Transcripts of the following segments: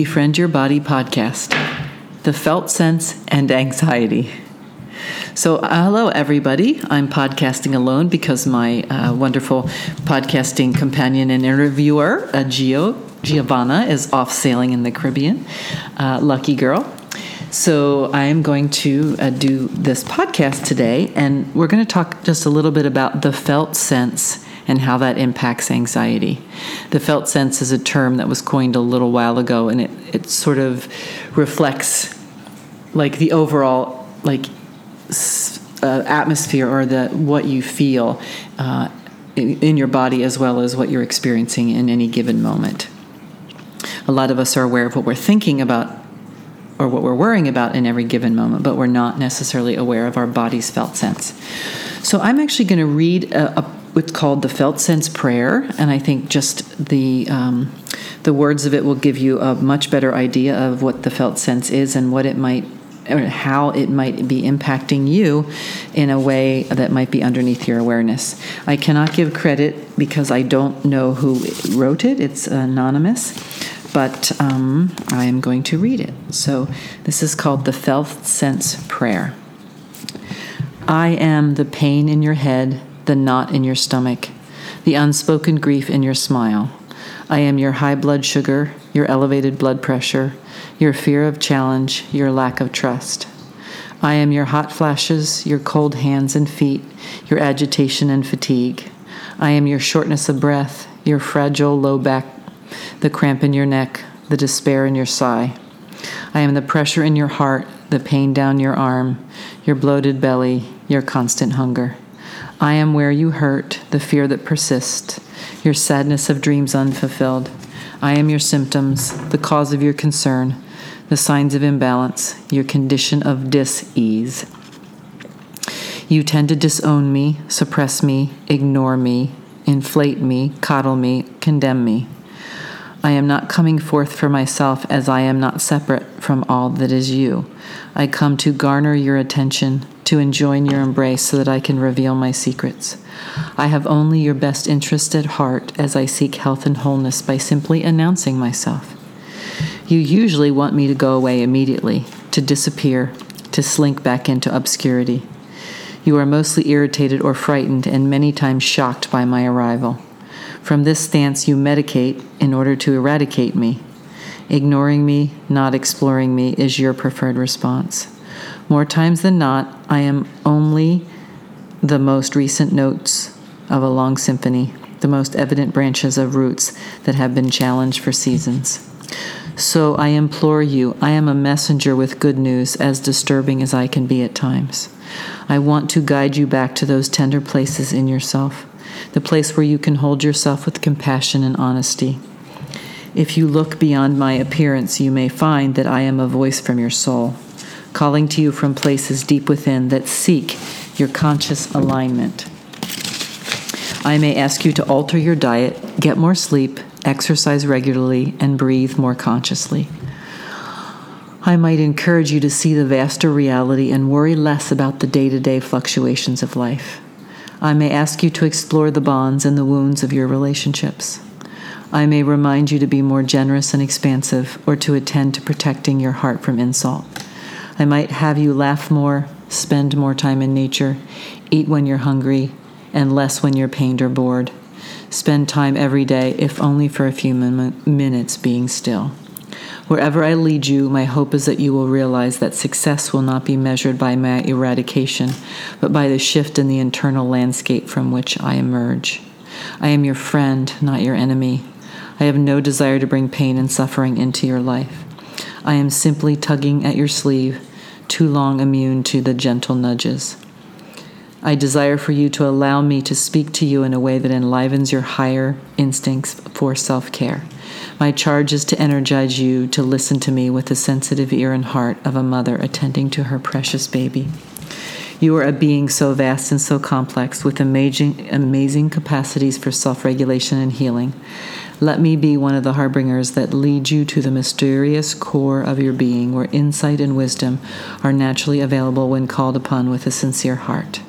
Befriend Your Body podcast The Felt Sense and Anxiety. So, uh, hello, everybody. I'm podcasting alone because my uh, wonderful podcasting companion and interviewer, uh, Gio, Giovanna, is off sailing in the Caribbean. Uh, lucky girl. So, I'm going to uh, do this podcast today, and we're going to talk just a little bit about the felt sense and how that impacts anxiety. The felt sense is a term that was coined a little while ago, and it, it sort of reflects like the overall like uh, atmosphere or the what you feel uh, in, in your body as well as what you're experiencing in any given moment. A lot of us are aware of what we're thinking about or what we're worrying about in every given moment, but we're not necessarily aware of our body's felt sense. So I'm actually going to read a, a what's called the felt sense prayer, and I think just the um, the words of it will give you a much better idea of what the felt sense is and what it might or how it might be impacting you in a way that might be underneath your awareness. I cannot give credit because I don't know who wrote it. It's anonymous, but um, I am going to read it. So this is called the felt sense prayer. I am the pain in your head the knot in your stomach, the unspoken grief in your smile. I am your high blood sugar, your elevated blood pressure, your fear of challenge, your lack of trust. I am your hot flashes, your cold hands and feet, your agitation and fatigue. I am your shortness of breath, your fragile low back, the cramp in your neck, the despair in your sigh. I am the pressure in your heart, the pain down your arm, your bloated belly, your constant hunger. I am where you hurt, the fear that persists, your sadness of dreams unfulfilled. I am your symptoms, the cause of your concern, the signs of imbalance, your condition of dis ease. You tend to disown me, suppress me, ignore me, inflate me, coddle me, condemn me. I am not coming forth for myself as I am not separate from all that is you. I come to garner your attention, to enjoin your embrace so that I can reveal my secrets. I have only your best interest at heart as I seek health and wholeness by simply announcing myself. You usually want me to go away immediately, to disappear, to slink back into obscurity. You are mostly irritated or frightened and many times shocked by my arrival. From this stance, you medicate in order to eradicate me. Ignoring me, not exploring me, is your preferred response. More times than not, I am only the most recent notes of a long symphony, the most evident branches of roots that have been challenged for seasons. So I implore you, I am a messenger with good news, as disturbing as I can be at times. I want to guide you back to those tender places in yourself, the place where you can hold yourself with compassion and honesty. If you look beyond my appearance, you may find that I am a voice from your soul calling to you from places deep within that seek your conscious alignment. I may ask you to alter your diet, get more sleep, exercise regularly, and breathe more consciously. I might encourage you to see the vaster reality and worry less about the day to day fluctuations of life. I may ask you to explore the bonds and the wounds of your relationships. I may remind you to be more generous and expansive or to attend to protecting your heart from insult. I might have you laugh more, spend more time in nature, eat when you're hungry, and less when you're pained or bored. Spend time every day, if only for a few min- minutes, being still. Wherever I lead you, my hope is that you will realize that success will not be measured by my eradication, but by the shift in the internal landscape from which I emerge. I am your friend, not your enemy. I have no desire to bring pain and suffering into your life. I am simply tugging at your sleeve too long immune to the gentle nudges. I desire for you to allow me to speak to you in a way that enlivens your higher instincts for self care. My charge is to energize you to listen to me with the sensitive ear and heart of a mother attending to her precious baby. You are a being so vast and so complex with amazing, amazing capacities for self regulation and healing. Let me be one of the harbingers that lead you to the mysterious core of your being, where insight and wisdom are naturally available when called upon with a sincere heart.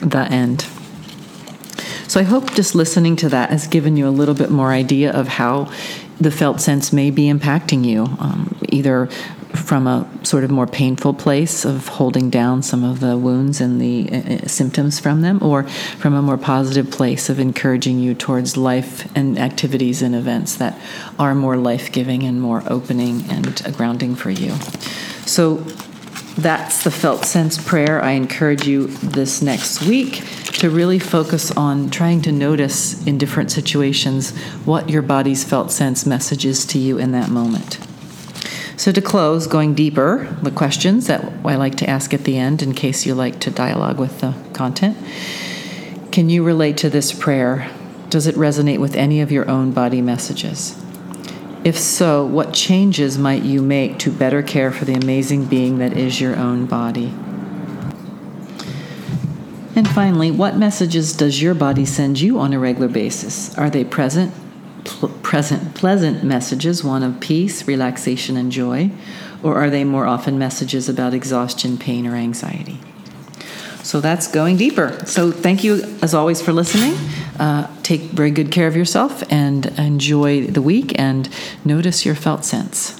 The end. So I hope just listening to that has given you a little bit more idea of how the felt sense may be impacting you, um, either from a sort of more painful place of holding down some of the wounds and the uh, uh, symptoms from them, or from a more positive place of encouraging you towards life and activities and events that are more life giving and more opening and grounding for you. So that's the felt sense prayer. I encourage you this next week to really focus on trying to notice in different situations what your body's felt sense message is to you in that moment. So, to close, going deeper, the questions that I like to ask at the end in case you like to dialogue with the content. Can you relate to this prayer? Does it resonate with any of your own body messages? If so, what changes might you make to better care for the amazing being that is your own body? And finally, what messages does your body send you on a regular basis? Are they present, pl- present, pleasant messages, one of peace, relaxation, and joy, or are they more often messages about exhaustion, pain, or anxiety? So that's going deeper. So thank you, as always, for listening. Uh, take very good care of yourself and enjoy the week and notice your felt sense.